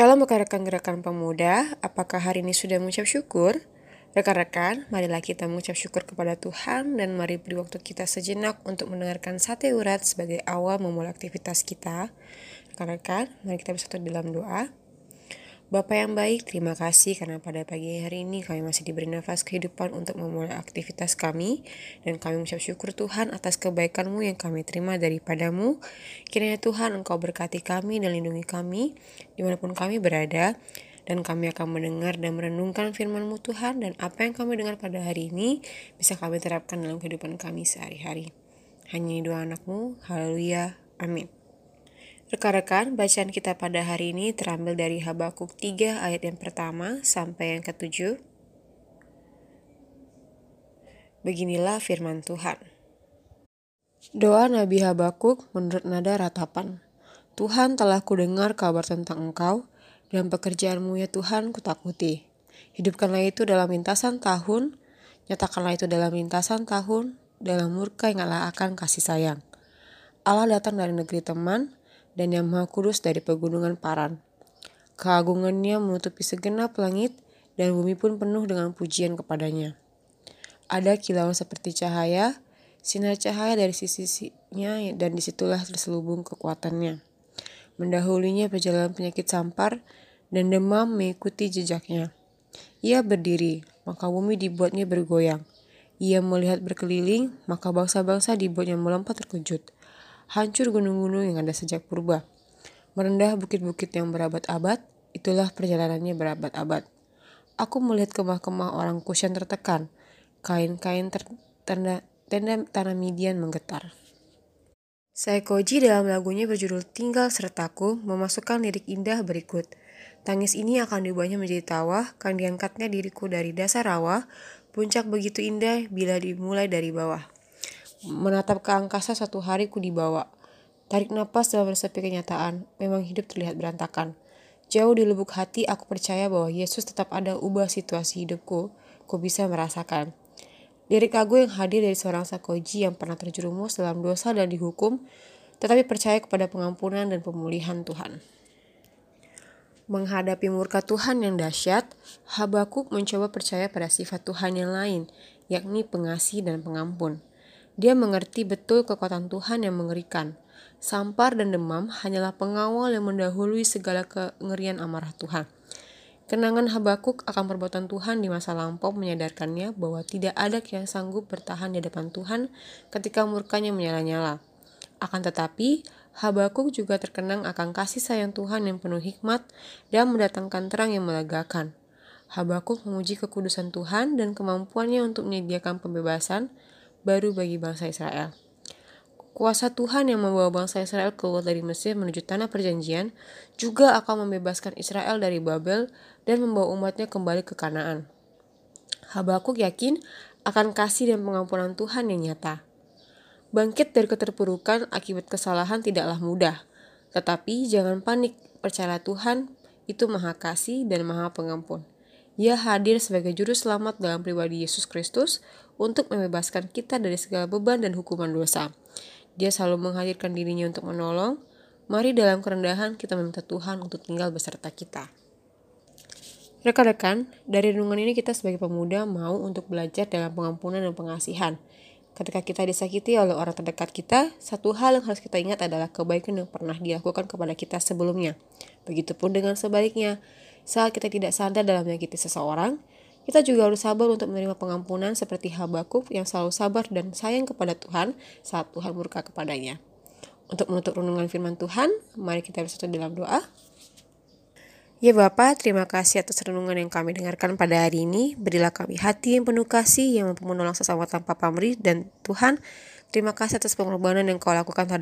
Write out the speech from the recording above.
Shalom rekan-rekan gerakan pemuda, apakah hari ini sudah mengucap syukur? Rekan-rekan, marilah kita mengucap syukur kepada Tuhan dan mari beri waktu kita sejenak untuk mendengarkan sate urat sebagai awal memulai aktivitas kita. Rekan-rekan, mari kita bersatu dalam doa. Bapak yang baik, terima kasih karena pada pagi hari ini kami masih diberi nafas kehidupan untuk memulai aktivitas kami dan kami mengucap syukur Tuhan atas kebaikan-Mu yang kami terima daripadamu. Kiranya Tuhan Engkau berkati kami dan lindungi kami di mana pun kami berada dan kami akan mendengar dan merenungkan firman-Mu Tuhan dan apa yang kami dengar pada hari ini bisa kami terapkan dalam kehidupan kami sehari-hari. Hanya doa anakmu, haleluya, amin. Rekan-rekan, bacaan kita pada hari ini terambil dari Habakuk 3 ayat yang pertama sampai yang ketujuh. Beginilah firman Tuhan. Doa Nabi Habakuk menurut nada ratapan. Tuhan telah kudengar kabar tentang engkau, dan pekerjaanmu ya Tuhan kutakuti. Hidupkanlah itu dalam lintasan tahun, nyatakanlah itu dalam lintasan tahun, dalam murka yang Allah akan kasih sayang. Allah datang dari negeri teman, dan yang maha kudus dari pegunungan Paran. Keagungannya menutupi segenap langit, dan bumi pun penuh dengan pujian kepadanya. Ada kilauan seperti cahaya, sinar cahaya dari sisinya dan di situlah terselubung kekuatannya. Mendahulunya perjalanan penyakit sampar, dan demam mengikuti jejaknya. Ia berdiri, maka bumi dibuatnya bergoyang. Ia melihat berkeliling, maka bangsa-bangsa dibuatnya melompat terkejut hancur gunung-gunung yang ada sejak purba. Merendah bukit-bukit yang berabad-abad, itulah perjalanannya berabad-abad. Aku melihat kemah-kemah orang Kusyan tertekan, kain-kain tenda, tenda tanah Midian menggetar. Saikoji dalam lagunya berjudul Tinggal Sertaku memasukkan lirik indah berikut. Tangis ini akan diubahnya menjadi tawa, kan diangkatnya diriku dari dasar rawa, puncak begitu indah bila dimulai dari bawah. Menatap ke angkasa satu hari ku dibawa. Tarik napas dalam resepi kenyataan, memang hidup terlihat berantakan. Jauh di lubuk hati aku percaya bahwa Yesus tetap ada ubah situasi hidupku, ku bisa merasakan. Lirik lagu yang hadir dari seorang sakoji yang pernah terjerumus dalam dosa dan dihukum, tetapi percaya kepada pengampunan dan pemulihan Tuhan. Menghadapi murka Tuhan yang dahsyat, Habakuk mencoba percaya pada sifat Tuhan yang lain, yakni pengasih dan pengampun. Dia mengerti betul kekuatan Tuhan yang mengerikan. Sampar dan demam hanyalah pengawal yang mendahului segala kengerian amarah Tuhan. Kenangan Habakuk akan perbuatan Tuhan di masa lampau menyadarkannya bahwa tidak ada yang sanggup bertahan di depan Tuhan ketika murkanya menyala-nyala. Akan tetapi, Habakuk juga terkenang akan kasih sayang Tuhan yang penuh hikmat dan mendatangkan terang yang melegakan. Habakuk memuji kekudusan Tuhan dan kemampuannya untuk menyediakan pembebasan, baru bagi bangsa Israel. Kuasa Tuhan yang membawa bangsa Israel keluar dari Mesir menuju tanah perjanjian juga akan membebaskan Israel dari Babel dan membawa umatnya kembali ke Kanaan. Habakuk yakin akan kasih dan pengampunan Tuhan yang nyata. Bangkit dari keterpurukan akibat kesalahan tidaklah mudah, tetapi jangan panik, percayalah Tuhan itu maha kasih dan maha pengampun. Ia hadir sebagai juru selamat dalam pribadi Yesus Kristus untuk membebaskan kita dari segala beban dan hukuman dosa. Dia selalu menghadirkan dirinya untuk menolong. Mari dalam kerendahan kita meminta Tuhan untuk tinggal beserta kita. Rekan-rekan, dari renungan ini kita sebagai pemuda mau untuk belajar dalam pengampunan dan pengasihan. Ketika kita disakiti oleh orang terdekat kita, satu hal yang harus kita ingat adalah kebaikan yang pernah dilakukan kepada kita sebelumnya. Begitupun dengan sebaliknya, saat kita tidak sadar dalam menyakiti seseorang, kita juga harus sabar untuk menerima pengampunan seperti Habakuk yang selalu sabar dan sayang kepada Tuhan saat Tuhan murka kepadanya. Untuk menutup renungan firman Tuhan, mari kita bersatu dalam doa. Ya Bapa, terima kasih atas renungan yang kami dengarkan pada hari ini. Berilah kami hati yang penuh kasih yang mampu menolong sesama tanpa pamrih dan Tuhan, terima kasih atas pengorbanan yang kau lakukan